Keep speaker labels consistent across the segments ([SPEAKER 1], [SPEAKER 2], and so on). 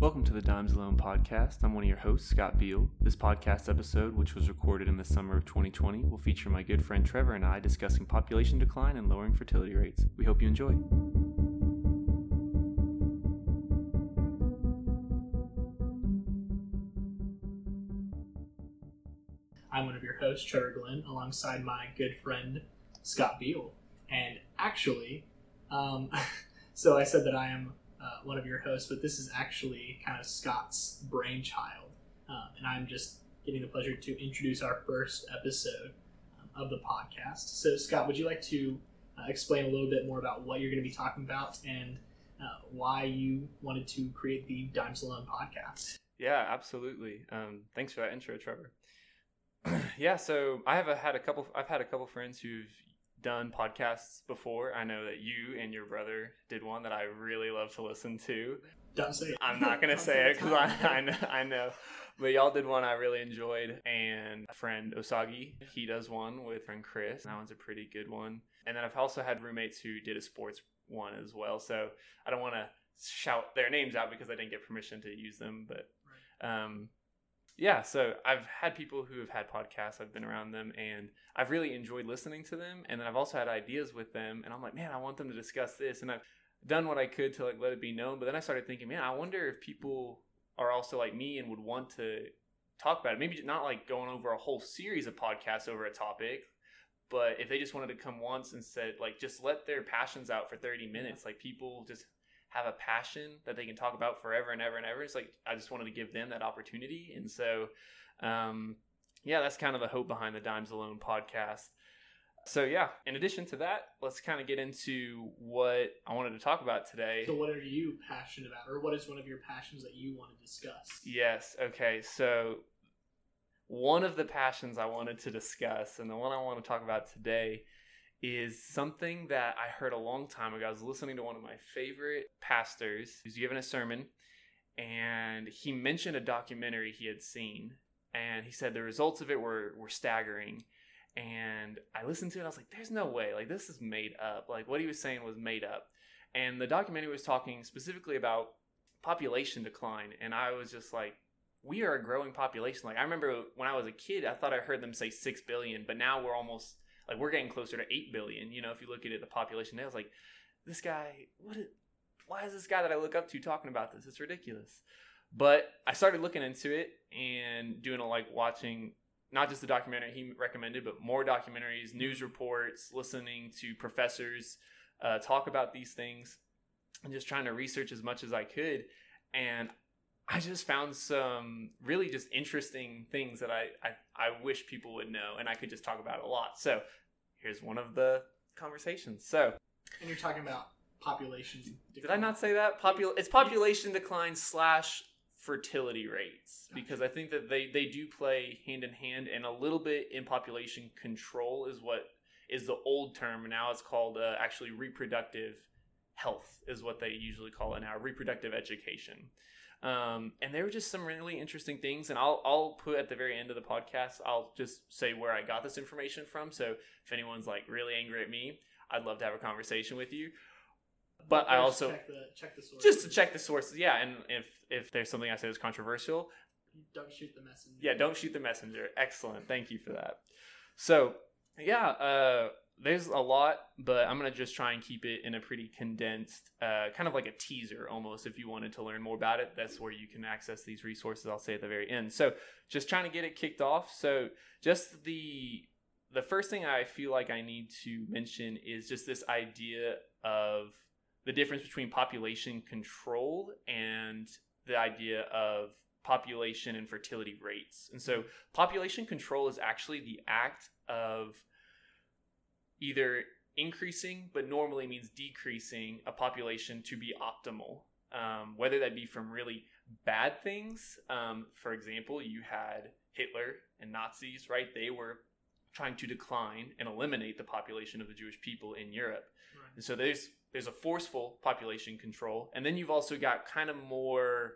[SPEAKER 1] Welcome to the Dimes Alone podcast. I'm one of your hosts, Scott Beal. This podcast episode, which was recorded in the summer of 2020, will feature my good friend Trevor and I discussing population decline and lowering fertility rates. We hope you enjoy.
[SPEAKER 2] I'm one of your hosts, Trevor Glenn, alongside my good friend Scott Beal. And actually, um, so I said that I am uh, one of your hosts, but this is actually kind of Scott's brainchild. Um, and I'm just getting the pleasure to introduce our first episode um, of the podcast. So, Scott, would you like to uh, explain a little bit more about what you're going to be talking about and uh, why you wanted to create the Dimes Alone podcast?
[SPEAKER 1] Yeah, absolutely. Um, thanks for that intro, Trevor. yeah, so I have a, had a couple. I've had a couple friends who've done podcasts before. I know that you and your brother did one that I really love to listen to.
[SPEAKER 2] Don't say it.
[SPEAKER 1] I'm not gonna
[SPEAKER 2] Don't
[SPEAKER 1] say it because I, I know, I know, but y'all did one I really enjoyed, and a friend Osagi he does one with friend Chris. That one's a pretty good one. And then I've also had roommates who did a sports one as well. So I don't want to shout their names out because I didn't get permission to use them, but um, yeah, so I've had people who have had podcasts, I've been around them, and I've really enjoyed listening to them. And then I've also had ideas with them, and I'm like, man, I want them to discuss this. And I've done what I could to like let it be known. But then I started thinking, man, I wonder if people are also like me and would want to talk about it. Maybe not like going over a whole series of podcasts over a topic, but if they just wanted to come once and said like just let their passions out for 30 minutes, like people just have a passion that they can talk about forever and ever and ever. It's like I just wanted to give them that opportunity, and so um, yeah, that's kind of the hope behind the Dimes Alone podcast. So yeah, in addition to that, let's kind of get into what I wanted to talk about today.
[SPEAKER 2] So, what are you passionate about, or what is one of your passions that you want to discuss?
[SPEAKER 1] Yes. Okay. So one of the passions I wanted to discuss, and the one I want to talk about today, is something that I heard a long time ago. I was listening to one of my favorite pastors who's giving a sermon, and he mentioned a documentary he had seen, and he said the results of it were were staggering. And I listened to it, I was like, "There's no way! Like this is made up. Like what he was saying was made up." And the documentary was talking specifically about population decline, and I was just like, "We are a growing population." Like I remember when I was a kid, I thought I heard them say six billion, but now we're almost like we're getting closer to eight billion. You know, if you look at it, the population now is like, this guy, what? Is, why is this guy that I look up to talking about this? It's ridiculous. But I started looking into it and doing a like watching not just the documentary he recommended, but more documentaries, news reports, listening to professors uh, talk about these things, and just trying to research as much as I could. And I just found some really just interesting things that I, I, I wish people would know, and I could just talk about a lot. So here's one of the conversations. So,
[SPEAKER 2] and you're talking about population. Decline.
[SPEAKER 1] Did I not say that? Popul- it's population decline slash fertility rates because I think that they they do play hand in hand, and a little bit in population control is what is the old term. Now it's called uh, actually reproductive health is what they usually call it now, reproductive education. Um, and there were just some really interesting things, and I'll I'll put at the very end of the podcast. I'll just say where I got this information from. So if anyone's like really angry at me, I'd love to have a conversation with you. But I also
[SPEAKER 2] check the, check the source.
[SPEAKER 1] just to check the sources, yeah. And if if there's something I say is controversial,
[SPEAKER 2] don't shoot the messenger.
[SPEAKER 1] yeah, don't shoot the messenger. Excellent, thank you for that. So yeah, uh, there's a lot, but I'm gonna just try and keep it in a pretty condensed, uh, kind of like a teaser almost. If you wanted to learn more about it, that's where you can access these resources. I'll say at the very end. So just trying to get it kicked off. So just the the first thing I feel like I need to mention is just this idea of the difference between population control and the idea of population and fertility rates. And so population control is actually the act of either increasing, but normally means decreasing a population to be optimal. Um, whether that be from really bad things. Um, for example, you had Hitler and Nazis, right? They were trying to decline and eliminate the population of the Jewish people in Europe.
[SPEAKER 2] Right.
[SPEAKER 1] And so there's there's a forceful population control, and then you've also got kind of more.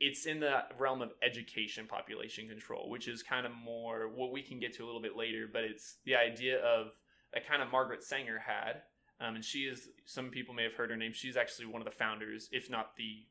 [SPEAKER 1] It's in the realm of education population control, which is kind of more what we can get to a little bit later. But it's the idea of that kind of Margaret Sanger had Um, and she is, some people may have heard her name. She's actually one of the founders, if not the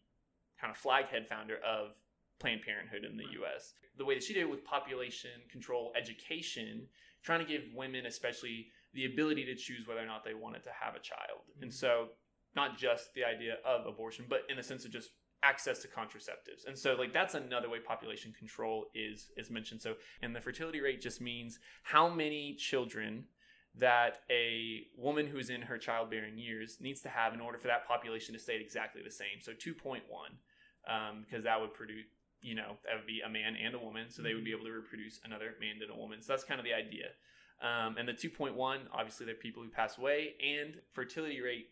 [SPEAKER 1] kind of flaghead founder of Planned Parenthood in the US. The way that she did it with population control education, trying to give women, especially, the ability to choose whether or not they wanted to have a child. Mm-hmm. And so, not just the idea of abortion, but in the sense of just access to contraceptives. And so like that's another way population control is is mentioned. So and the fertility rate just means how many children that a woman who's in her childbearing years needs to have in order for that population to stay exactly the same. So 2.1, um, because that would produce, you know, that would be a man and a woman. So they would be mm-hmm. able to reproduce another man and a woman. So that's kind of the idea. Um, and the 2.1, obviously, they're people who pass away. And fertility rate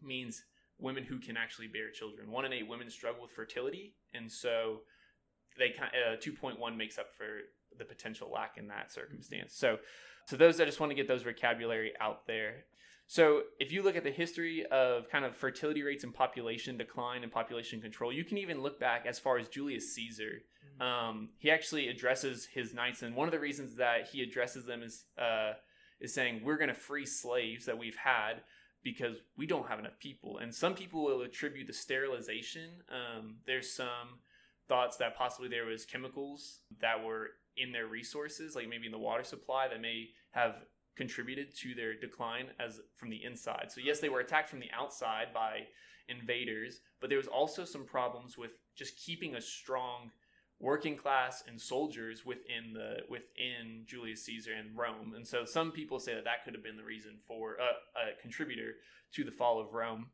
[SPEAKER 1] means women who can actually bear children. One in eight women struggle with fertility. And so they kind uh, 2.1 makes up for the potential lack in that circumstance. So so those I just want to get those vocabulary out there. So if you look at the history of kind of fertility rates and population decline and population control, you can even look back as far as Julius Caesar. Mm-hmm. Um, he actually addresses his knights, and one of the reasons that he addresses them is uh, is saying we're going to free slaves that we've had because we don't have enough people. And some people will attribute the sterilization. Um, there's some thoughts that possibly there was chemicals that were in their resources, like maybe in the water supply, that may have contributed to their decline as from the inside. So yes, they were attacked from the outside by invaders, but there was also some problems with just keeping a strong working class and soldiers within the within Julius Caesar and Rome. And so some people say that that could have been the reason for uh, a contributor to the fall of Rome.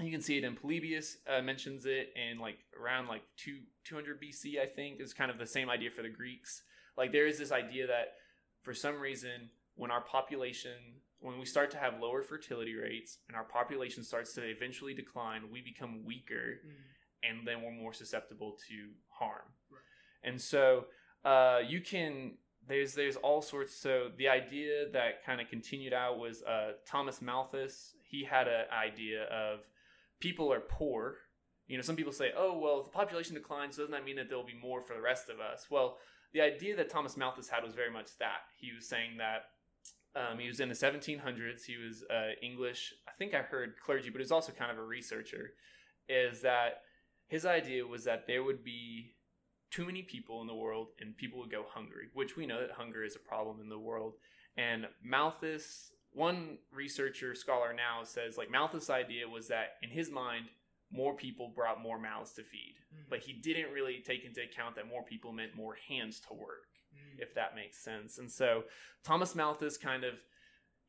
[SPEAKER 1] You can see it in Polybius uh, mentions it in like around like two, 200 BC, I think, is kind of the same idea for the Greeks. Like there is this idea that for some reason, when our population, when we start to have lower fertility rates and our population starts to eventually decline, we become weaker mm. and then we're more susceptible to harm. Right. And so uh, you can there's there's all sorts. So the idea that kind of continued out was uh, Thomas Malthus. He had an idea of people are poor. You know, some people say, "Oh, well, if the population declines, doesn't that mean that there'll be more for the rest of us?" Well, the idea that Thomas Malthus had was very much that he was saying that um, he was in the 1700s. He was uh, English. I think I heard clergy, but he was also kind of a researcher. Is that his idea was that there would be too many people in the world and people would go hungry, which we know that hunger is a problem in the world. And Malthus, one researcher scholar now says like Malthus' idea was that in his mind more people brought more mouths to feed. Mm. But he didn't really take into account that more people meant more hands to work, mm. if that makes sense. And so Thomas Malthus kind of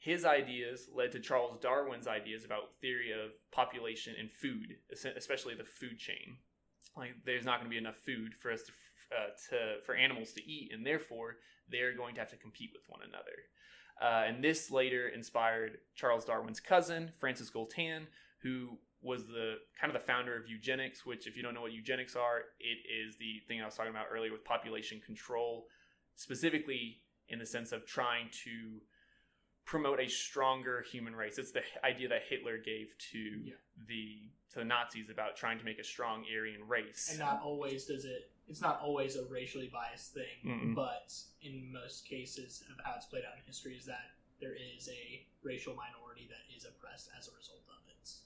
[SPEAKER 1] his ideas led to Charles Darwin's ideas about theory of population and food, especially the food chain. Like there's not going to be enough food for us to, uh, to for animals to eat, and therefore they're going to have to compete with one another. Uh, and this later inspired Charles Darwin's cousin, Francis Galton, who was the kind of the founder of eugenics, which, if you don't know what eugenics are, it is the thing I was talking about earlier with population control, specifically in the sense of trying to promote a stronger human race. It's the idea that Hitler gave to yeah. the to the Nazis about trying to make a strong Aryan race.
[SPEAKER 2] And not always does it. It's not always a racially biased thing, Mm-mm. but in most cases of how it's played out in history, is that there is a racial minority that is oppressed as a result.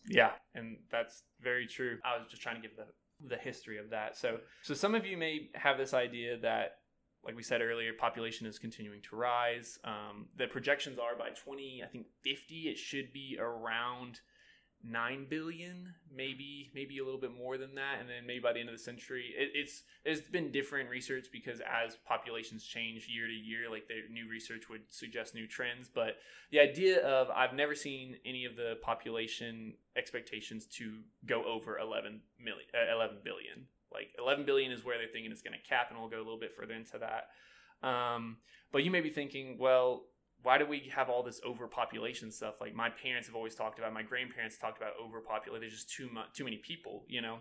[SPEAKER 1] Yeah, and that's very true. I was just trying to give the the history of that. So so some of you may have this idea that like we said earlier, population is continuing to rise. Um, the projections are by 20, I think 50, it should be around 9 billion maybe maybe a little bit more than that and then maybe by the end of the century. It, it's there's been different research because as populations change year to year like the new research would suggest new trends but the idea of i've never seen any of the population expectations to go over 11 million uh, 11 billion. Like 11 billion is where they're thinking it's going to cap and we'll go a little bit further into that. Um, but you may be thinking well why do we have all this overpopulation stuff? Like my parents have always talked about, my grandparents talked about overpopulation. There's just too much, too many people, you know.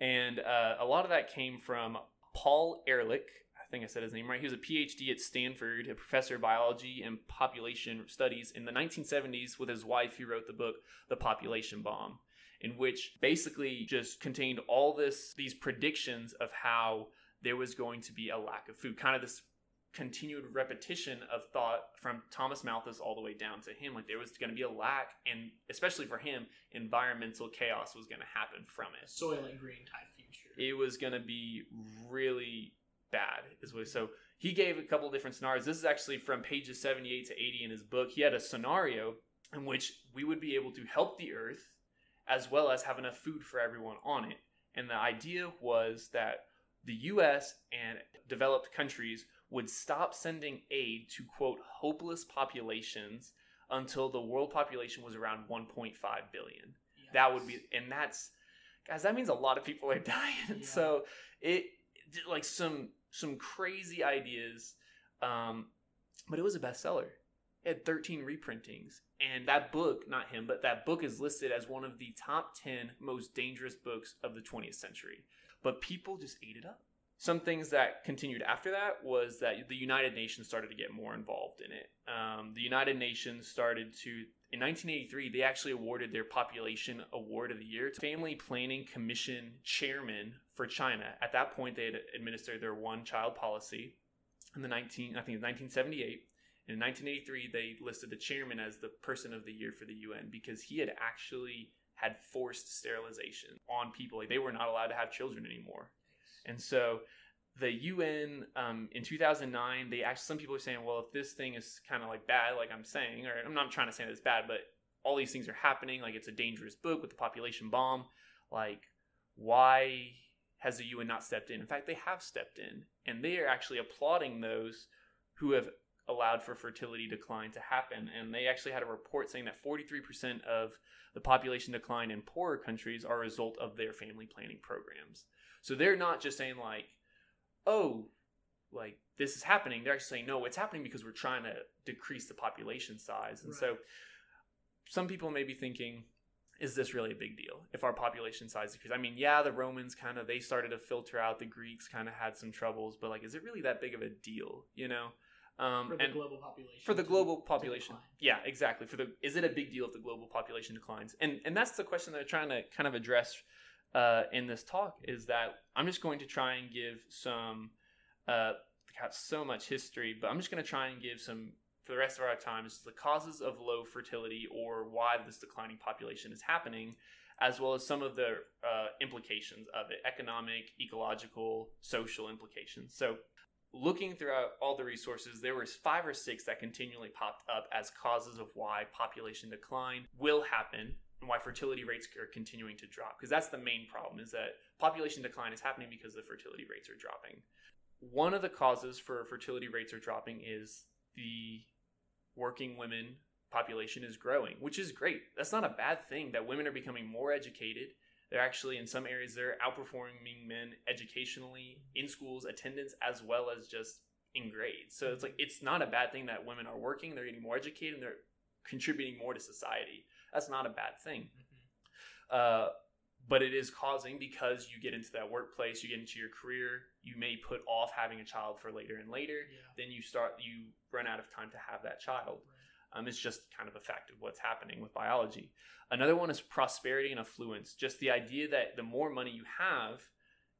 [SPEAKER 1] And uh, a lot of that came from Paul Ehrlich. I think I said his name right. He was a PhD at Stanford, a professor of biology and population studies. In the 1970s, with his wife, he wrote the book *The Population Bomb*, in which basically just contained all this these predictions of how there was going to be a lack of food. Kind of this continued repetition of thought from Thomas Malthus all the way down to him. Like there was going to be a lack, and especially for him, environmental chaos was going to happen from it.
[SPEAKER 2] Soylent Green type future.
[SPEAKER 1] It was going to be really bad. Is what so he gave a couple different scenarios. This is actually from pages 78 to 80 in his book. He had a scenario in which we would be able to help the earth as well as have enough food for everyone on it. And the idea was that the US and developed countries would stop sending aid to quote hopeless populations until the world population was around 1.5 billion.
[SPEAKER 2] Yes.
[SPEAKER 1] That would be and that's guys that means a lot of people are dying.
[SPEAKER 2] Yeah.
[SPEAKER 1] So it like some some crazy ideas um but it was a bestseller. It had 13 reprintings. And that book, not him, but that book is listed as one of the top 10 most dangerous books of the 20th century. But people just ate it up. Some things that continued after that was that the United Nations started to get more involved in it. Um, the United Nations started to, in 1983, they actually awarded their Population Award of the Year to Family Planning Commission chairman for China. At that point, they had administered their one child policy in the 19, I think it was 1978. In 1983, they listed the chairman as the person of the year for the UN because he had actually had forced sterilization on people. Like they were not allowed to have children anymore. And so the UN um, in 2009, they actually, some people are saying, well, if this thing is kind of like bad, like I'm saying, or I'm not trying to say that it's bad, but all these things are happening, like it's a dangerous book with the population bomb, like why has the UN not stepped in? In fact, they have stepped in, and they are actually applauding those who have allowed for fertility decline to happen. And they actually had a report saying that 43% of the population decline in poorer countries are a result of their family planning programs. So they're not just saying, like, oh, like this is happening. They're actually saying, no, it's happening because we're trying to decrease the population size. And
[SPEAKER 2] Right.
[SPEAKER 1] so some people may be thinking, is this really a big deal if our population size decreases? I mean, yeah, the Romans kind of they started to filter out. The Greeks kind of had some troubles, but like, is it really that big of a deal? You know, um,
[SPEAKER 2] for the
[SPEAKER 1] and
[SPEAKER 2] global population.
[SPEAKER 1] for the
[SPEAKER 2] to-
[SPEAKER 1] global population, yeah, exactly. For the is it a big deal if the global population declines? And and that's the question I'm trying to kind of address uh, in this talk is that I'm just going to try and give some. Uh, got so much history, but I'm just going to try and give some for the rest of our time is the causes of low fertility or why this declining population is happening, as well as some of the uh, implications of it economic, ecological, social implications. So, looking throughout all the resources, there was five or six that continually popped up as causes of why population decline will happen and why fertility rates are continuing to drop. Because that's the main problem is that population decline is happening because the fertility rates are dropping. One of the causes for fertility rates are dropping is the working women population is growing, which is great. That's not a bad thing that women are becoming more educated. They're actually in some areas they're outperforming men educationally in schools, attendance as well as just in grades. So it's like it's not a bad thing that women are working, they're getting more educated, and they're contributing more to society. That's not a bad thing.
[SPEAKER 2] Mhm.
[SPEAKER 1] Uh, but it is causing because you get into that workplace, you get into your career, you may put off having a child for later and later.
[SPEAKER 2] Yeah.
[SPEAKER 1] Then you start, you run out of time to have that child.
[SPEAKER 2] Right.
[SPEAKER 1] Um, it's just kind of a fact of what's happening with biology. Another one is prosperity and affluence. Just the idea that the more money you have,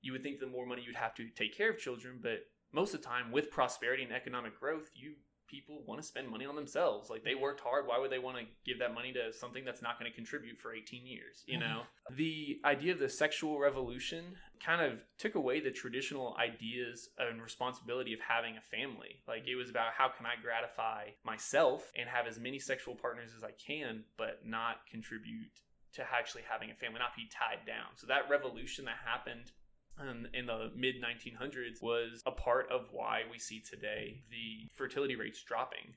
[SPEAKER 1] you would think the more money you'd have to take care of children, but most of the time with prosperity and economic growth, you people want to spend money on themselves. Like they worked hard, why would they want to give that money to something that's not going to contribute for 18 years, you mm-hmm. know? the idea of the sexual revolution kind of took away the traditional ideas and responsibility of having a family. Like it was about how can I gratify myself and have as many sexual partners as I can, but not contribute to actually having a family, not be tied down. So that revolution that happened um, in the mid 1900s was a part of why we see today the fertility rates dropping.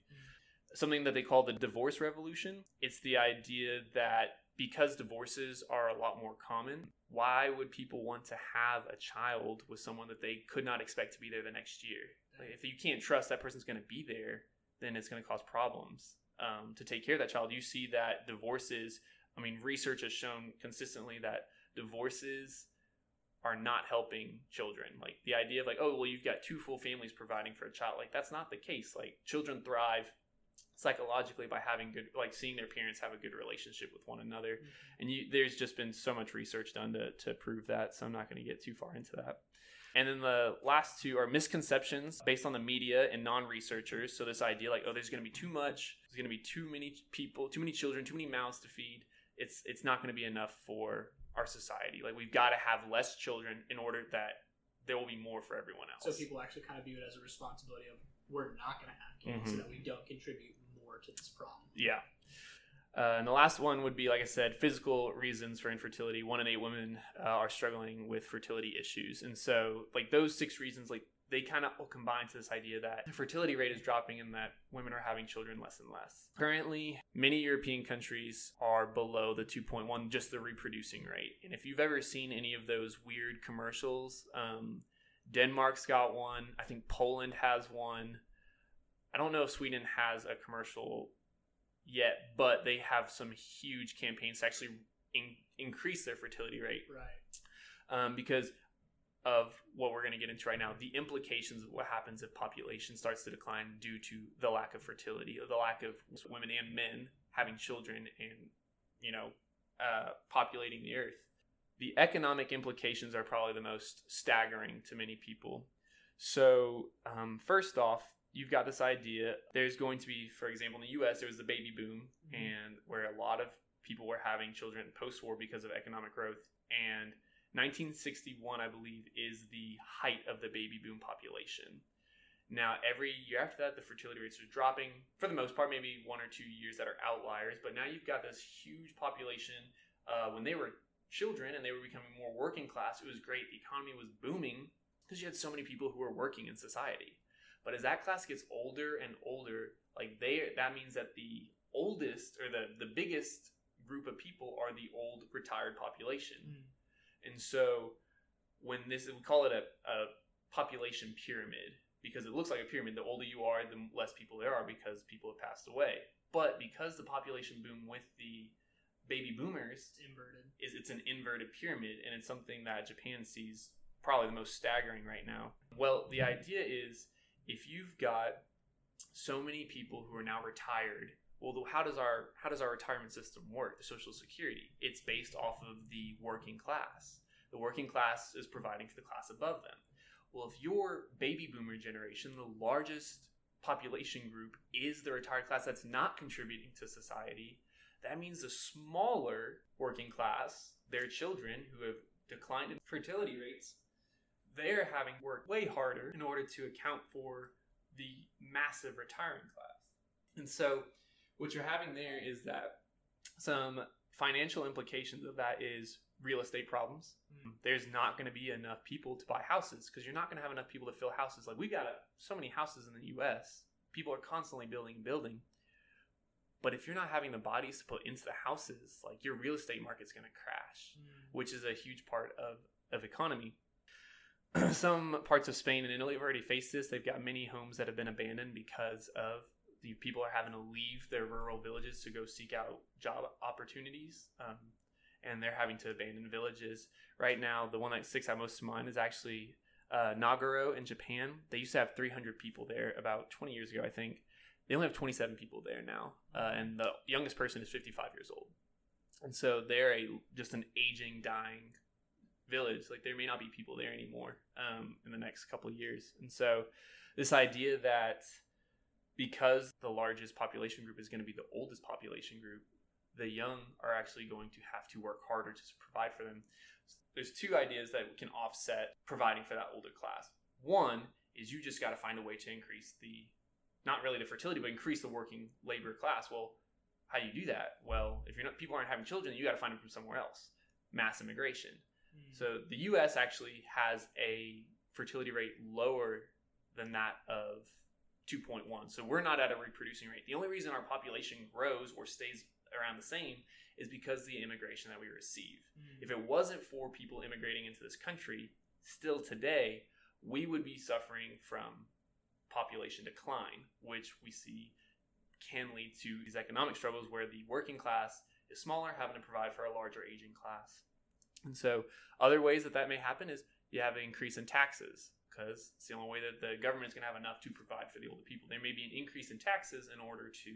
[SPEAKER 1] Something that they call the divorce revolution. It's the idea that because divorces are a lot more common, why would people want to have a child with someone that they could not expect to be there the next year? Like, if you can't trust that person's going to be there, then it's going to cause problems um, to take care of that child. You see that divorces, I mean, research has shown consistently that divorces are not helping children. Like the idea of like, oh, well, you've got two full families providing for a child. Like that's not the case. Like children thrive psychologically by having good, like seeing their parents have a good relationship with one another. Mm-hmm. And you, there's just been so much research done to, to prove that. So I'm not going to get too far into that. And then the last two are misconceptions based on the media and non researchers. So, this idea like, oh, there's going to be too much, there's going to be too many people, too many children, too many mouths to feed. It's, it's not going to be enough for our society. Like, we've got to have less children in order that there will be more for everyone else.
[SPEAKER 2] So people actually kind of view it as a responsibility of we're not going to have kids so
[SPEAKER 1] Mhm.
[SPEAKER 2] that we don't contribute more to this problem.
[SPEAKER 1] Yeah. Uh, and the last one would be, like I said, physical reasons for infertility. One in eight women uh, are struggling with fertility issues, and so like those six reasons, like they kind of all combine to this idea that the fertility rate is dropping and that women are having children less and less. Currently, many European countries are below the 2.1, just the reproducing rate. And if you've ever seen any of those weird commercials, um, Denmark's got one. I think Poland has one. I don't know if Sweden has a commercial yet, but they have some huge campaigns to actually in- increase their fertility rate
[SPEAKER 2] Right.
[SPEAKER 1] um, because of what we're going to get into right now the implications of what happens if population starts to decline due to the lack of fertility or the lack of women and men having children and you know uh, populating the earth. The economic implications are probably the most staggering to many people. So um, first off you've got this idea. There's going to be for example in the us there was the baby boom
[SPEAKER 2] Mhm.
[SPEAKER 1] and where a lot of people were having children post-war because of economic growth and 1961, I believe, is the height of the baby boom population. Now, every year after that, the fertility rates are dropping for the most part, maybe one or two years that are outliers. But now you've got this huge population. Uh, when they were children and they were becoming more working class, it was great. The economy was booming because you had so many people who were working in society. But as that class gets older and older, like they, that means that the oldest or the the biggest group of people are the old retired population.
[SPEAKER 2] Mm.
[SPEAKER 1] And so when this we call it a, a population pyramid because it looks like a pyramid. The older you are, the less people there are because people have passed away. But because the population boom with the baby boomers
[SPEAKER 2] It's inverted.
[SPEAKER 1] is it's an inverted pyramid and it's something that Japan sees probably the most staggering right now. Well, the idea is if you've got so many people who are now retired, well, how does our how does our retirement system work? The Social Security. It's based off of the working class. The working class is providing for the class above them. Well, if your baby boomer generation, the largest population group, is the retired class that's not contributing to society, that means the smaller working class, their children who have declined in fertility rates, they're having to work way harder in order to account for the massive retiring class. And so, what you're having there is that some financial implications of that is real estate problems.
[SPEAKER 2] Mm.
[SPEAKER 1] There's not going to be enough people to buy houses because you're not going to have enough people to fill houses. Like we got so many houses in the U.S. People are constantly building and building. But if you're not having the bodies to put into the houses, like your real estate market's going to crash,
[SPEAKER 2] Mm.
[SPEAKER 1] which is a huge part of, of economy. Some parts of Spain and Italy have already faced this. They've got many homes that have been abandoned because of the people are having to leave their rural villages to go seek out job opportunities. Um, and they're having to abandon villages. Right now, the one that sticks out most to mind is actually uh, Nagoro in Japan. They used to have 300 people there about 20 years ago, I think. They only have 27 people there now, uh, and the youngest person is 55 years old. And so they're a just an aging, dying village. Like there may not be people there anymore um, in the next couple years. And so this idea that because the largest population group is going to be the oldest population group, the young are actually going to have to work harder to provide for them. There's two ideas that can offset providing for that older class. One is you just got to find a way to increase the, not really the fertility, but increase the working labor class. Well, how do you do that? Well, if you're not, people aren't having children, you got to find them from somewhere else. Mass immigration.
[SPEAKER 2] Mm.
[SPEAKER 1] So the U.S. actually has a fertility rate lower than that of 2.1. So we're not at a reproducing rate. The only reason our population grows or stays around the same is because the immigration that we receive.
[SPEAKER 2] Mm.
[SPEAKER 1] If it wasn't for people immigrating into this country, still today, we would be suffering from population decline, which we see can lead to these economic struggles where the working class is smaller, having to provide for a larger aging class. And so, other ways that that may happen is you have an increase in taxes because it's the only way that the government's going to have enough to provide for the older people. There may be an increase in taxes in order to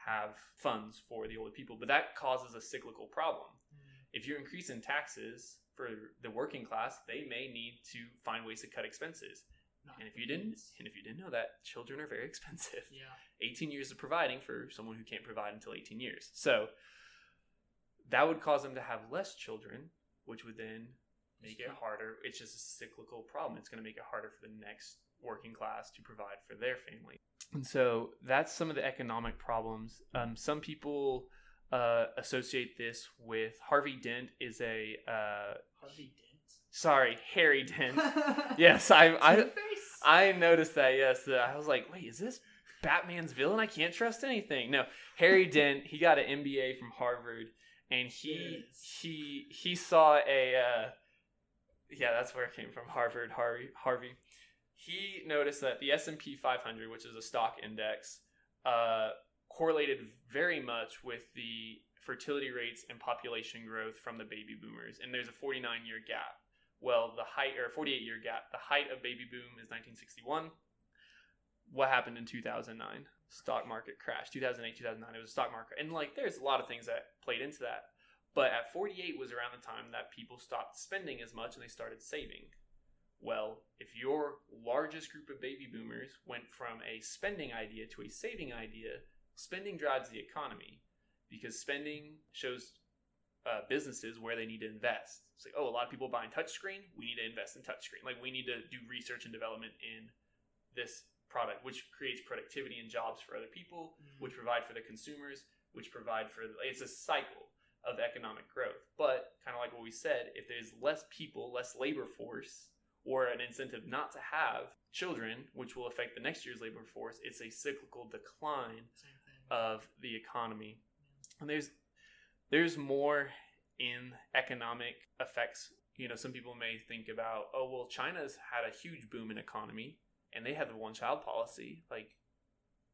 [SPEAKER 1] have funds for the older people, but that causes a cyclical problem.
[SPEAKER 2] Mm.
[SPEAKER 1] if you're increasing taxes for the working class, they may need to find ways to cut expenses.
[SPEAKER 2] Not
[SPEAKER 1] And if you didn't, and if you didn't know that, children are very expensive.
[SPEAKER 2] yeah,
[SPEAKER 1] 18 years of providing for someone who can't provide until 18 years. So that would cause them to have less children, which would then make it harder. It's just a cyclical problem. It's going to make it harder for the next working class to provide for their family. And so that's some of the economic problems. Um, some people uh, associate this with Harvey Dent is a uh,
[SPEAKER 2] Harvey Dent.
[SPEAKER 1] sorry Harry
[SPEAKER 2] Dent.
[SPEAKER 1] Yes, I I I noticed that. Yes, uh, I was like, wait, is this Batman's villain? I can't trust anything. No, Harry Dent. He got an MBA from Harvard, and he
[SPEAKER 2] Yes.
[SPEAKER 1] he he saw a. Uh, yeah, that's where it came from. Harvard, Harvey, Harvey. He noticed that the S and P 500, which is a stock index, uh, correlated very much with the fertility rates and population growth from the baby boomers, and there's a 49 year gap. Well, the height or 48 year gap. The height of baby boom is 1961. What happened in 2009? Stock market crash. 2008, 2009. It was a stock market, and like there's a lot of things that played into that. But at 48 was around the time that people stopped spending as much and they started saving. Well, if your largest group of baby boomers went from a spending idea to a saving idea, spending drives the economy because spending shows uh, businesses where they need to invest. It's like, oh, a lot of people are buying touchscreen. We need to invest in touchscreen. Like, we need to do research and development in this product, which creates productivity and jobs for other people, which provide for the consumers, which provide for it's a cycle of economic growth. But kind of like what we said, if there's less people, less labor force, or an incentive not to have children, which will affect the next year's labor force, it's a cyclical decline of the economy. And there's there's more in economic effects. You know, some people may think about, oh well, China's had a huge boom in economy and they have the one child policy. Like,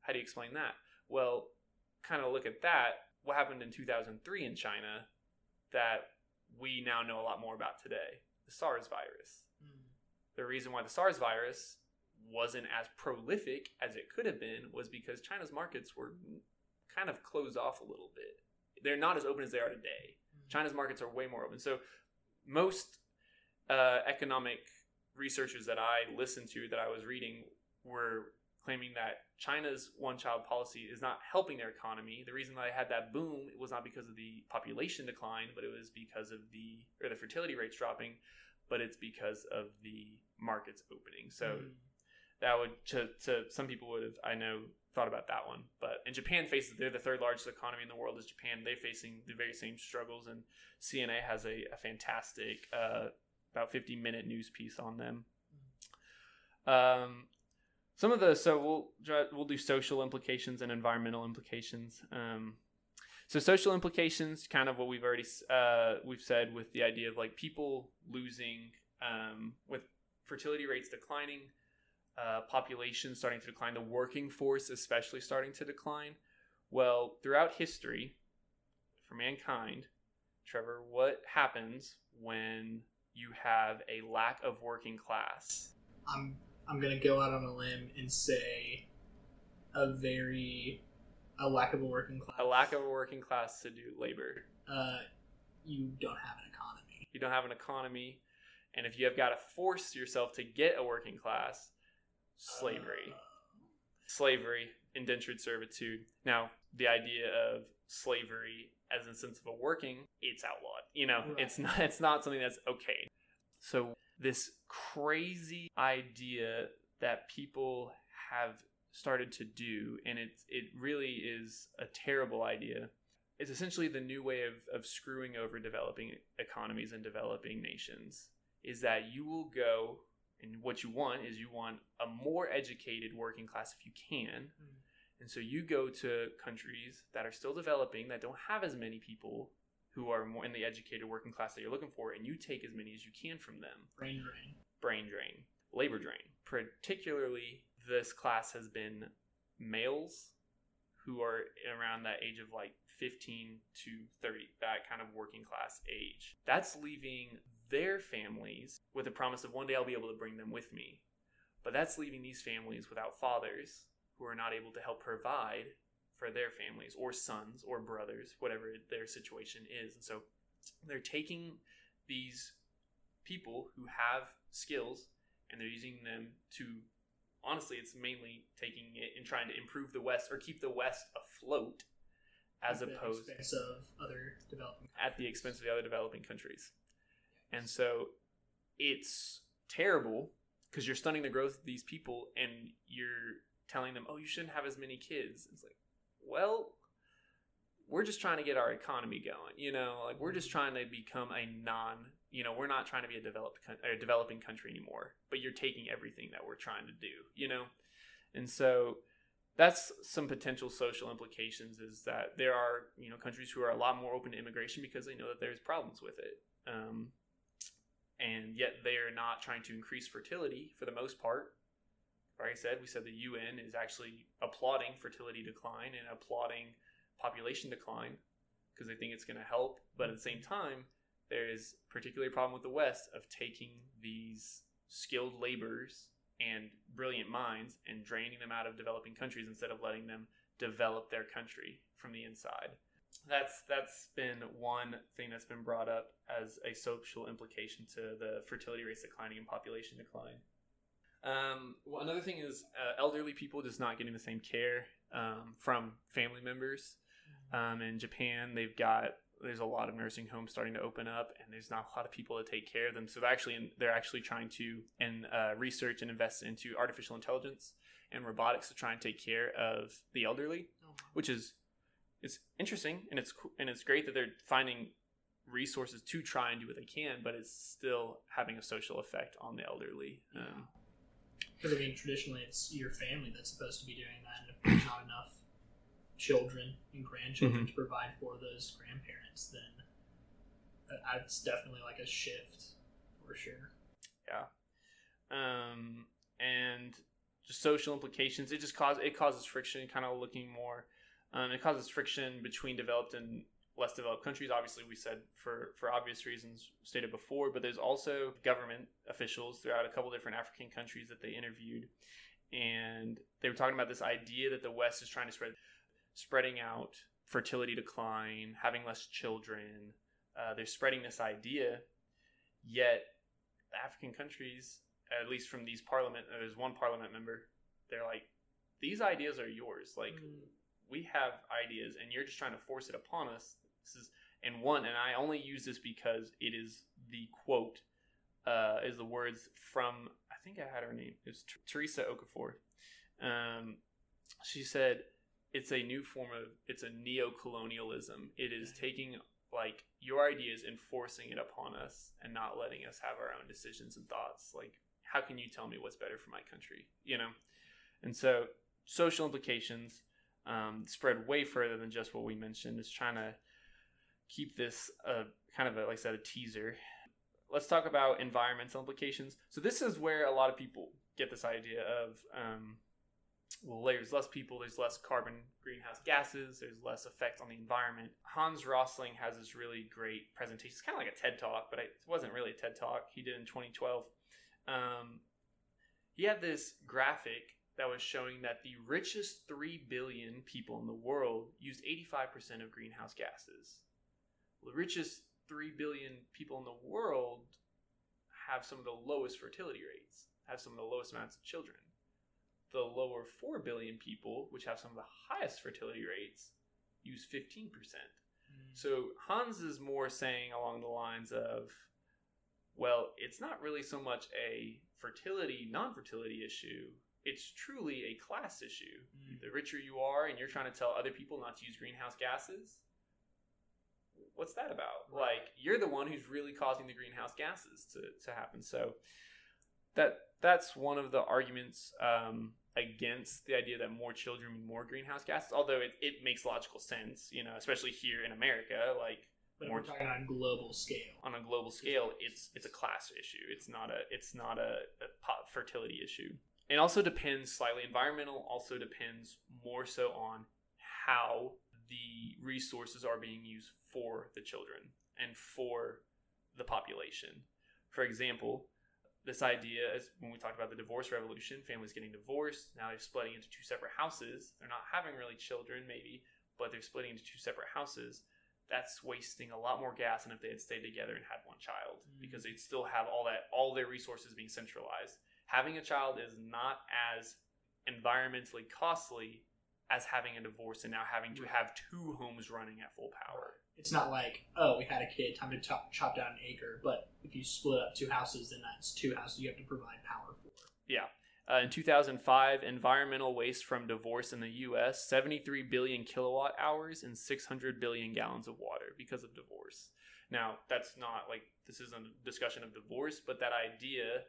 [SPEAKER 1] how do you explain that? Well, kind of look at that. What happened in 2003 in China that we now know a lot more about today? The SARS virus
[SPEAKER 2] Mm.
[SPEAKER 1] the reason why the SARS virus wasn't as prolific as it could have been was because China's markets were kind of closed off a little bit. They're not as open as they are today.
[SPEAKER 2] Mm.
[SPEAKER 1] China's markets are way more open. So most uh, economic researchers that I listened to that I was reading were claiming that China's one-child policy is not helping their economy. The reason that I had that boom was not because of the population decline, but it was because of the or the fertility rates dropping, but it's because of the markets opening. So
[SPEAKER 2] Mm.
[SPEAKER 1] that would to, to some people would have I know thought about that one. But and Japan faces they're the third largest economy in the world is Japan. They're facing the very same struggles and CNA has a, a fantastic uh, about 50 minute news piece on them. Um, some of the so we'll we'll do social implications and environmental implications. Um, so social implications, kind of what we've already uh, we've said with the idea of like people losing um, with fertility rates declining, uh, population starting to decline, the working force especially starting to decline. Well, throughout history, for mankind, Trevor, what happens when you have a lack of working class?
[SPEAKER 2] I'm I'm gonna go out on a limb and say a very a lack of a working class.
[SPEAKER 1] A lack of a working class to do labor.
[SPEAKER 2] uh, you don't have an economy.
[SPEAKER 1] You don't have an economy, and if you have got to force yourself to get a working class, slavery.
[SPEAKER 2] Uh,
[SPEAKER 1] slavery, indentured servitude. Now, the idea of slavery as a sense of a working, it's outlawed. You know,
[SPEAKER 2] Right.
[SPEAKER 1] it's not it's not something that's okay. So this crazy idea that people have started to do, and it it really is a terrible idea. It's essentially the new way of, of screwing over developing economies and developing nations. Is that you will go and what you want is you want a more educated working class if you can.
[SPEAKER 2] Mm.
[SPEAKER 1] And so you go to countries that are still developing that don't have as many people who are more in the educated working class that you're looking for, and you take as many as you can from them.
[SPEAKER 2] brain drain.
[SPEAKER 1] Brain drain, labor drain. Particularly, this class has been males who are around that age of like 15 to 30, that kind of working class age. That's leaving their families with the promise of one day I'll be able to bring them with me. But that's leaving these families without fathers who are not able to help provide for their families or sons or brothers, whatever their situation is. And so they're taking these people who have skills and they're using them to honestly it's mainly taking it and trying to improve the west or keep the west afloat as
[SPEAKER 2] At the
[SPEAKER 1] opposed
[SPEAKER 2] expense of other developing
[SPEAKER 1] at the expense of the other developing countries. And so it's terrible because you're stunning the growth of these people and you're telling them oh you shouldn't have as many kids. It's like well we're just trying to get our economy going you know? Like we're just trying to become a non you know we're not trying to be a developed or a developing country anymore but you're taking everything that we're trying to do you know? And so that's some potential social implications is that there are you know countries who are a lot more open to immigration because they know that there's problems with it. Um, and yet they are not trying to increase fertility for the most part like i said we said the un is actually applauding fertility decline and applauding population decline because they think it's going to help. But at the same time there is particularly a problem with the west of taking these skilled laborers and brilliant minds and draining them out of developing countries instead of letting them develop their country from the inside. That's that's been one thing that's been brought up as a social implication to the fertility rates declining and population decline um, well, another thing is uh, elderly people just not getting the same care um, from family members um, in Japan, they've got there's a lot of nursing homes starting to open up, and there's not a lot of people to take care of them. So they're actually they're actually trying to and uh, research and invest into artificial intelligence and robotics to try and take care of the elderly,
[SPEAKER 2] Oh,
[SPEAKER 1] which is it's interesting and it's and it's great that they're finding resources to try and do what they can, but it's still having a social effect on the elderly. Um,
[SPEAKER 2] Because I mean, traditionally, it's your family that's supposed to be doing that, and if there's not enough children and grandchildren
[SPEAKER 1] Mhm.
[SPEAKER 2] to provide for those grandparents, then that- that's definitely like a shift for sure.
[SPEAKER 1] Yeah, um, and just social implications. It just cause it causes friction, kind of looking more. Um, it causes friction between developed and less developed countries. Obviously, we said for for obvious reasons stated before, but there's also government officials throughout a couple different African countries that they interviewed, and they were talking about this idea that the West is trying to spread, spreading out fertility decline, having less children. Uh, they're spreading this idea, yet African countries at least from these parliament there's one parliament member they're like these ideas are yours like
[SPEAKER 2] Mm.
[SPEAKER 1] we have ideas and you're just trying to force it upon us this is and one and i only use this because it is the quote uh, is the words from i think i had her name it was Ter- Theresa Okafor. Um, she said it's a new form of it's a neo-colonialism. It is taking like your ideas and forcing it upon us and not letting us have our own decisions and thoughts. Like how can you tell me what's better for my country? You know? And so social implications um, spread way further than just what we mentioned. Is trying to keep this uh, kind of a, like i said a teaser let's talk about environmental implications so this is where a lot of people get this idea of um, well, there's less people, there's less carbon greenhouse gases, there's less effect on the environment. Hans Rosling has this really great presentation. It's kind of like a TED talk, but it wasn't really a TED talk. He did in 2012. Um, he had this graphic that was showing that the richest 3 billion people in the world used 85% of greenhouse gases. The richest 3 billion people in the world have some of the lowest fertility rates, have some of the lowest amounts of children the lower 4 billion people, which have some of the highest fertility rates, use 15%.
[SPEAKER 2] Mm.
[SPEAKER 1] So Hans is more saying along the lines of, well, it's not really so much a fertility, non fertility issue. It's truly a class issue.
[SPEAKER 2] Mm.
[SPEAKER 1] The richer you are and you're trying to tell other people not to use greenhouse gases, what's that about? Like, you're the one who's really causing the greenhouse gases to, to happen. So, that that's one of the arguments um, against the idea that more children mean more greenhouse gases. Although it, it makes logical sense, you know, especially here in America, like
[SPEAKER 2] But
[SPEAKER 1] more
[SPEAKER 2] talking on a global scale.
[SPEAKER 1] on a global scale, it's it's a class issue. It's not a it's not a, a fertility issue. It also depends slightly. Environmental also depends more so on how the resources are being used for the children and for the population. For example, this idea is when we talked about the divorce revolution, families getting divorced, now they're splitting into two separate houses. They're not having really children, maybe, but they're splitting into two separate houses. that's wasting a lot more gas than if they had stayed together and had one child
[SPEAKER 2] Mm.
[SPEAKER 1] because they'd still have all that all their resources being centralized. Having a child is not as environmentally costly as having a divorce and now having to have two homes running at full power.
[SPEAKER 2] It's not like oh we had a kid, time to chop, chop down an acre. But if you split up two houses, then that's two houses you have to provide power for.
[SPEAKER 1] Uh, in 2005, environmental waste from divorce in the U.S. 73 billion kilowatt hours and 600 billion gallons of water because of divorce. Now, that's not like this isn't a discussion of divorce, but that idea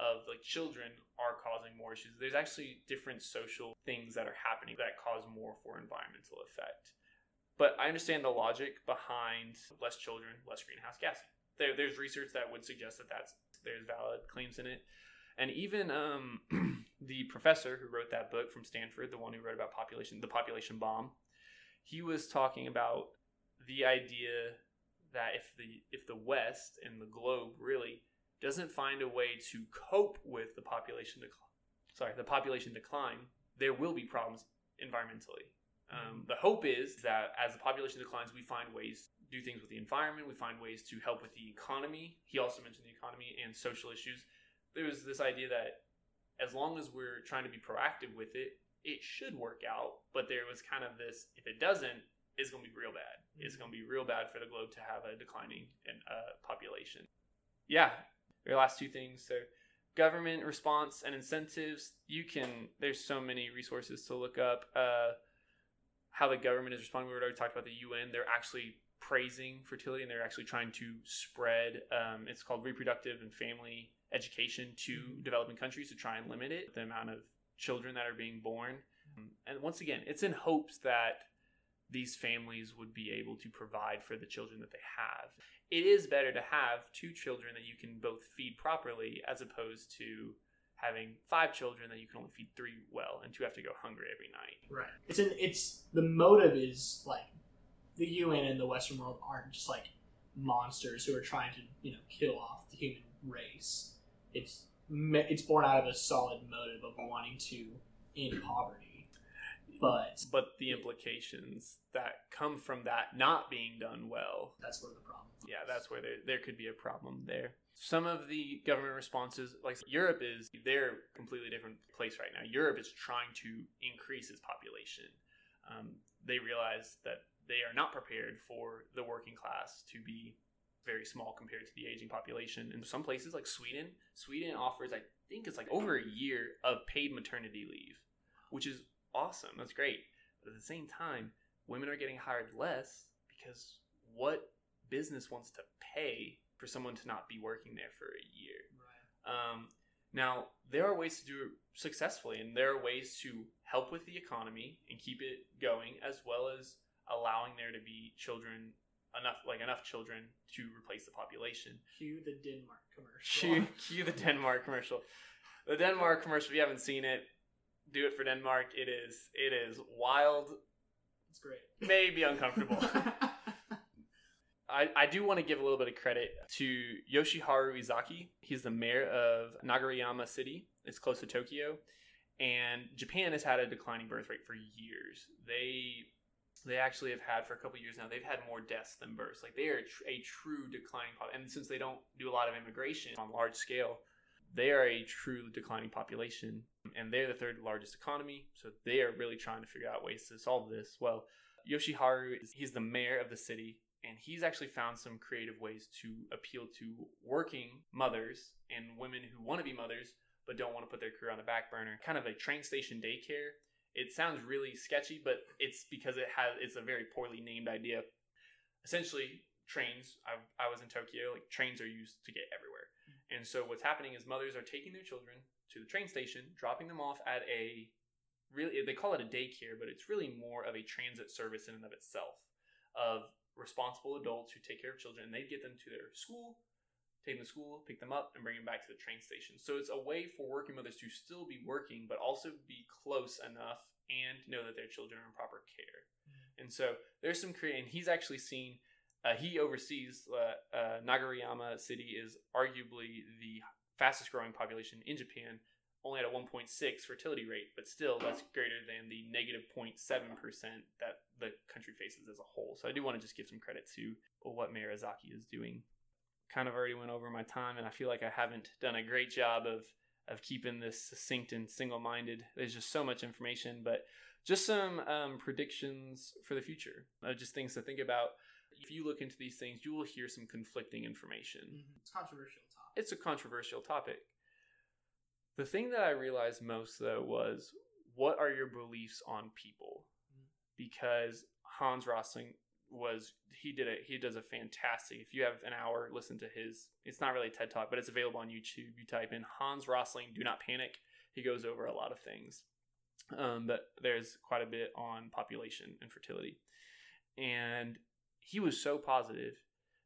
[SPEAKER 1] of like children are causing more issues. There's actually different social things that are happening that cause more for environmental effect. But I understand the logic behind less children, less greenhouse gas. There, there's research that would suggest that that's there's valid claims in it. And even um, the professor who wrote that book from Stanford, the one who wrote about population, the population bomb, he was talking about the idea that if the if the West and the globe really doesn't find a way to cope with the population decline, sorry, the population decline, there will be problems environmentally. Um, the hope is that as the population declines, we find ways to do things with the environment. We find ways to help with the economy. He also mentioned the economy and social issues there was this idea that as long as we're trying to be proactive with it, it should work out. But there was kind of this: if it doesn't, it's going to be real bad. It's going to be real bad for the globe to have a declining in, uh, population. Yeah, your last two things. So, government response and incentives. You can. There's so many resources to look up. Uh, how the government is responding. We already talked about the UN. They're actually praising fertility and they're actually trying to spread. Um, it's called reproductive and family education to
[SPEAKER 2] Mhm.
[SPEAKER 1] developing countries to try and limit it, the amount of children that are being born. And once again, it's in hopes that these families would be able to provide for the children that they have. It is better to have two children that you can both feed properly as opposed to having five children that you can only feed three well and two have to go hungry every night.
[SPEAKER 2] Right. It's an it's the motive is like the UN and the Western world aren't just like monsters who are trying to you know kill off the human race. It's it's born out of a solid motive of wanting to end poverty. But
[SPEAKER 1] But the implications that come from that not being done well
[SPEAKER 2] that's where the problem.
[SPEAKER 1] yeah, that's where there, there could be a problem there. Some of the government responses, like Europe is, they're a completely different place right now. Europe is trying to increase its population. Um, they realize that they are not prepared for the working class to be very small compared to the aging population. In some places, like Sweden, Sweden offers, I think it's like over a year of paid maternity leave, which is awesome. That's great. But at the same time, women are getting hired less because what business wants to pay for someone to not be working there for a year.
[SPEAKER 2] Right.
[SPEAKER 1] Um, now, there are ways to do it successfully, and there are ways to help with the economy and keep it going, as well as allowing there to be children enough, like enough children to replace the population.
[SPEAKER 2] Cue the Denmark commercial.
[SPEAKER 1] Cue, cue the Denmark commercial. The Denmark commercial. If you haven't seen it, do it for Denmark. It is it is wild,
[SPEAKER 2] It's great.
[SPEAKER 1] maybe uncomfortable. I, I do want to give a little bit of credit to Yoshiharu Izaki. He's the mayor of Nagareyama City. It's close to Tokyo. And Japan has had a declining birth rate for years. They they actually have had for a couple years now. They've had more deaths than births. Like they are a, tr- a true declining pop. And since they don't do a lot of immigration on large scale, they are a true declining population. And they're the third largest economy. So they are really trying to figure out ways to solve this. Well, Yoshiharu, he's the mayor of the city and he's actually found some creative ways to appeal to working mothers and women who want to be mothers but don't want to put their career on the back burner. Kind of a train station daycare. It sounds really sketchy, but it's because it has it's a very poorly named idea. Essentially, trains. I, I was in Tokyo. Like trains are used to get everywhere, and so what's happening is mothers are taking their children to the train station, dropping them off at a really they call it a daycare, but it's really more of a transit service in and of itself of responsible adults who take care of children. And they get them to their school, take them to school, pick them up, and bring them back to the train station. So it's a way for working mothers to still be working, but also be close enough and know that their children are in proper care. Mm. And so there's some creative. And he's actually seen. Uh, he oversees uh, uh, Nagareyama City is arguably the fastest growing population in Japan, only at a 1.6 fertility rate, but still that's greater than the negative 0.7 percent that the country faces as a whole. So I do want to just give some credit to what Mayor Ozaki is doing. Kind of already went over my time, and I feel like I haven't done a great job of of keeping this succinct and single minded. There's just so much information, but just some um, predictions for the future. Uh, just things to think about. If you look into these things, you will hear some conflicting information.
[SPEAKER 2] Mhm. It's controversial topic.
[SPEAKER 1] It's a controversial topic. The thing that I realized most, though, was what are your beliefs on people?
[SPEAKER 2] Mm.
[SPEAKER 1] Because Hans Rosling was he did it he does a fantastic if you have an hour listen to his it's not really a ted talk but it's available on youtube you type in hans rosling do not panic he goes over a lot of things um, but there's quite a bit on population and fertility and he was so positive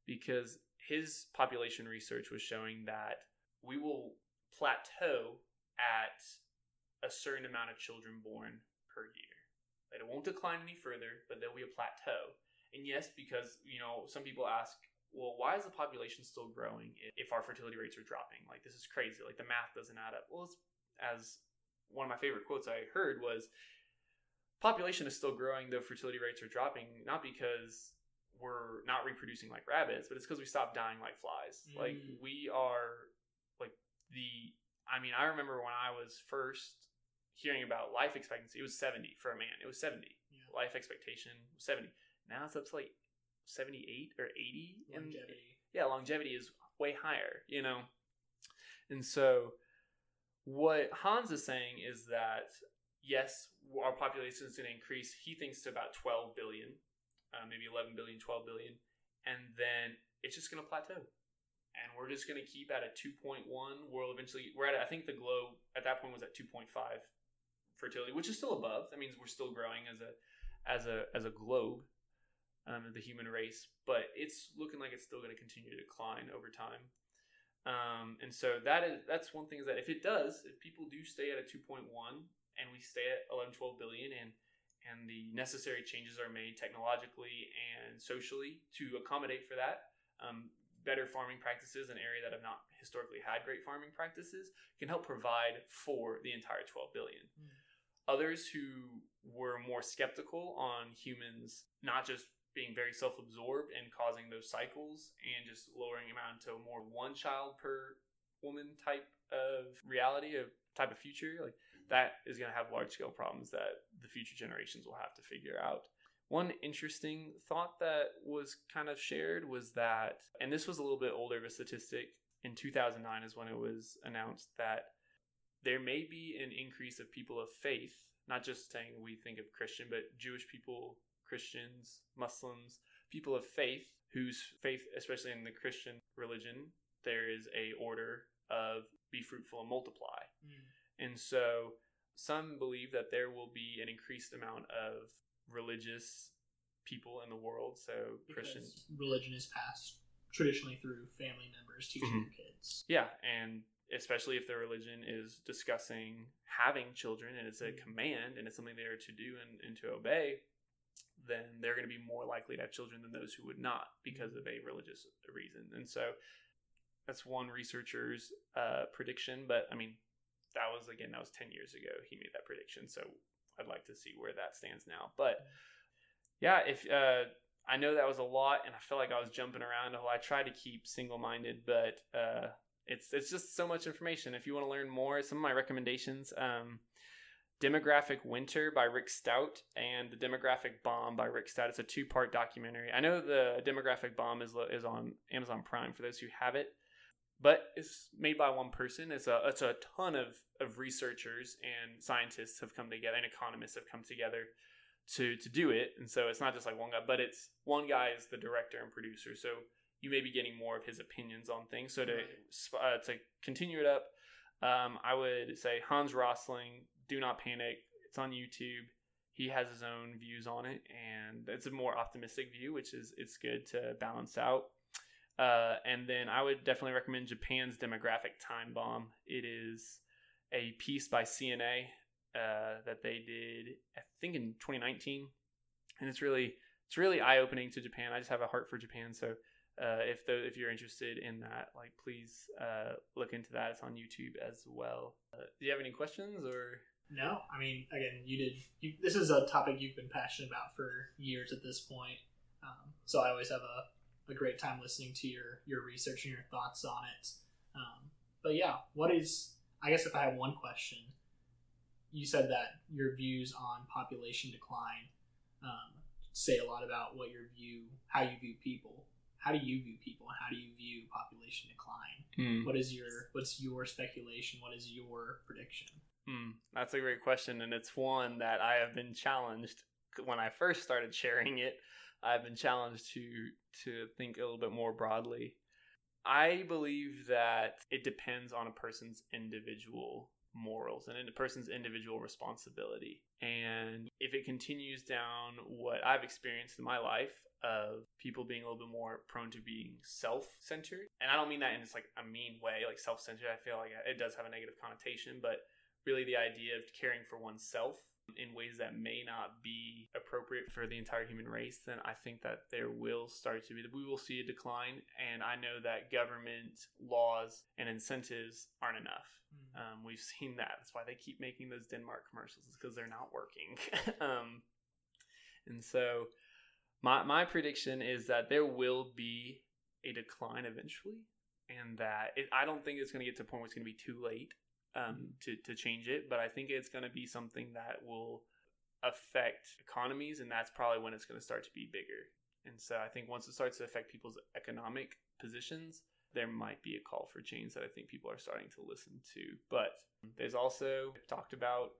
[SPEAKER 1] because his population research was showing that we will plateau at a certain amount of children born per year that it won't decline any further but there'll be a plateau and yes, because you know some people ask, well, why is the population still growing if our fertility rates are dropping? Like this is crazy. Like the math doesn't add up. Well, as one of my favorite quotes I heard was, population is still growing, though fertility rates are dropping, not because we're not reproducing like rabbits, but it's because we stopped dying like flies.
[SPEAKER 2] Mm.
[SPEAKER 1] Like we are, like the. I mean, I remember when I was first hearing about life expectancy, it was 70 for a man. It was 70.
[SPEAKER 2] Yeah.
[SPEAKER 1] Life expectation was 70. Now it's up to like 78 or 80. And
[SPEAKER 2] Longevity.
[SPEAKER 1] yeah, longevity is way higher, you know? And so what Hans is saying is that yes, our population is going to increase. He thinks to about 12 billion, uh, maybe 11 billion, 12 billion. And then it's just going to plateau. And we're just going to keep at a 2.1. We'll eventually, we're at, I think the globe at that point was at 2.5 fertility, which is still above. That means we're still growing as a, as a, as a globe um, the human race, but it's looking like it's still going to continue to decline over time. Um, and so that is that's one thing is that if it does, if people do stay at a 2.1 and we stay at 11, 12 billion and and the necessary changes are made technologically and socially to accommodate for that, um, better farming practices an area that have not historically had great farming practices can help provide for the entire 12 billion.
[SPEAKER 2] Mm.
[SPEAKER 1] Others who were more skeptical on humans not just being very self-absorbed and causing those cycles and just lowering amount to more one child per woman type of reality of type of future like that is going to have large scale problems that the future generations will have to figure out one interesting thought that was kind of shared was that and this was a little bit older of a statistic in 2009 is when it was announced that there may be an increase of people of faith not just saying we think of christian but jewish people Christians, Muslims, people of faith whose faith, especially in the Christian religion, there is a order of be fruitful and multiply. And so some believe that there will be an increased amount of religious people in the world. So
[SPEAKER 2] Because
[SPEAKER 1] Christians.
[SPEAKER 2] religion is passed traditionally through family members teaching
[SPEAKER 1] Mhm.
[SPEAKER 2] their kids.
[SPEAKER 1] Yeah. And especially if their religion is discussing having children and it's a
[SPEAKER 2] Mhm.
[SPEAKER 1] command and it's something they are to do and, and to obey, then they're going to be more likely to have children than those who would not because of a religious reason. And so that's one researcher's uh, prediction. But I mean, that was again, that was 10 years ago. He made that prediction. So I'd like to see where that stands now. But yeah, if uh, I know that was a lot and I feel like I was jumping around I tried to keep single minded, but uh, it's, it's just so much information. If you want to learn more, some of my recommendations, um, Demographic Winter by Rick Stout and The Demographic Bomb by Rick Stout. It's a two part documentary. I know the Demographic Bomb is, is on Amazon Prime for those who have it, but it's made by one person. It's a, it's a ton of, of researchers and scientists have come together and economists have come together to, to do it. And so it's not just like one guy, but it's one guy is the director and producer. So you may be getting more of his opinions on things. So to, uh, to continue it up, um, I would say Hans Rosling, Do Not Panic. It's on YouTube. He has his own views on it, and it's a more optimistic view, which is it's good to balance out. Uh, and then I would definitely recommend Japan's Demographic Time Bomb. It is a piece by CNA uh, that they did, I think, in 2019, and it's really it's really eye opening to Japan. I just have a heart for Japan, so uh, if the if you're interested in that, like please uh, look into that. It's on YouTube as well. Uh, do you have any questions or?
[SPEAKER 2] No, I mean, again, you did. You, this is a topic you've been passionate about for years at this point. Um, so I always have a, a great time listening to your your research and your thoughts on it. Um, but yeah, what is? I guess if I have one question, you said that your views on population decline um, say a lot about what your view, how you view people. How do you view people, and how do you view population decline?
[SPEAKER 1] Mm.
[SPEAKER 2] What is your what's your speculation? What is your prediction?
[SPEAKER 1] Mm, that's a great question, and it's one that I have been challenged when I first started sharing it. I've been challenged to to think a little bit more broadly. I believe that it depends on a person's individual morals and in a person's individual responsibility. And if it continues down what I've experienced in my life of people being a little bit more prone to being self-centered, and I don't mean that in just like a mean way, like self-centered. I feel like it does have a negative connotation, but really the idea of caring for oneself in ways that may not be appropriate for the entire human race, then I think that there will start to be, we will see a decline. And I know that government laws and incentives aren't enough. Mm. Um, we've seen that. That's why they keep making those Denmark commercials, because they're not working. um, and so my, my prediction is that there will be a decline eventually. And that it, I don't think it's going to get to a point where it's going to be too late um, to, to change it, but I think it's going to be something that will affect economies, and that's probably when it's going to start to be bigger. And so I think once it starts to affect people's economic positions, there might be a call for change that I think people are starting to listen to. But there's also talked about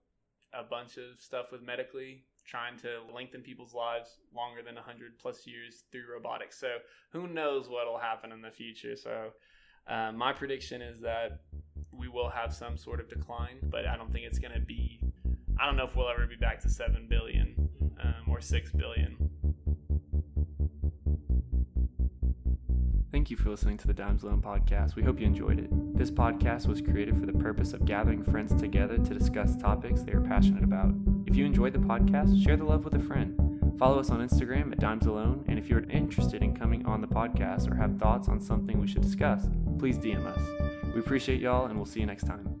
[SPEAKER 1] a bunch of stuff with medically trying to lengthen people's lives longer than 100 plus years through robotics. So who knows what will happen in the future. So uh, my prediction is that we will have some sort of decline, but I don't think it's going to be. I don't know if we'll ever be back to seven billion um, or six billion. Thank you for listening to the Dimes Alone podcast. We hope you enjoyed it. This podcast was created for the purpose of gathering friends together to discuss topics they are passionate about. If you enjoyed the podcast, share the love with a friend. Follow us on Instagram at Dimes Alone, and if you're interested in coming on the podcast or have thoughts on something we should discuss, please DM us. We appreciate y'all, and we'll see you next time.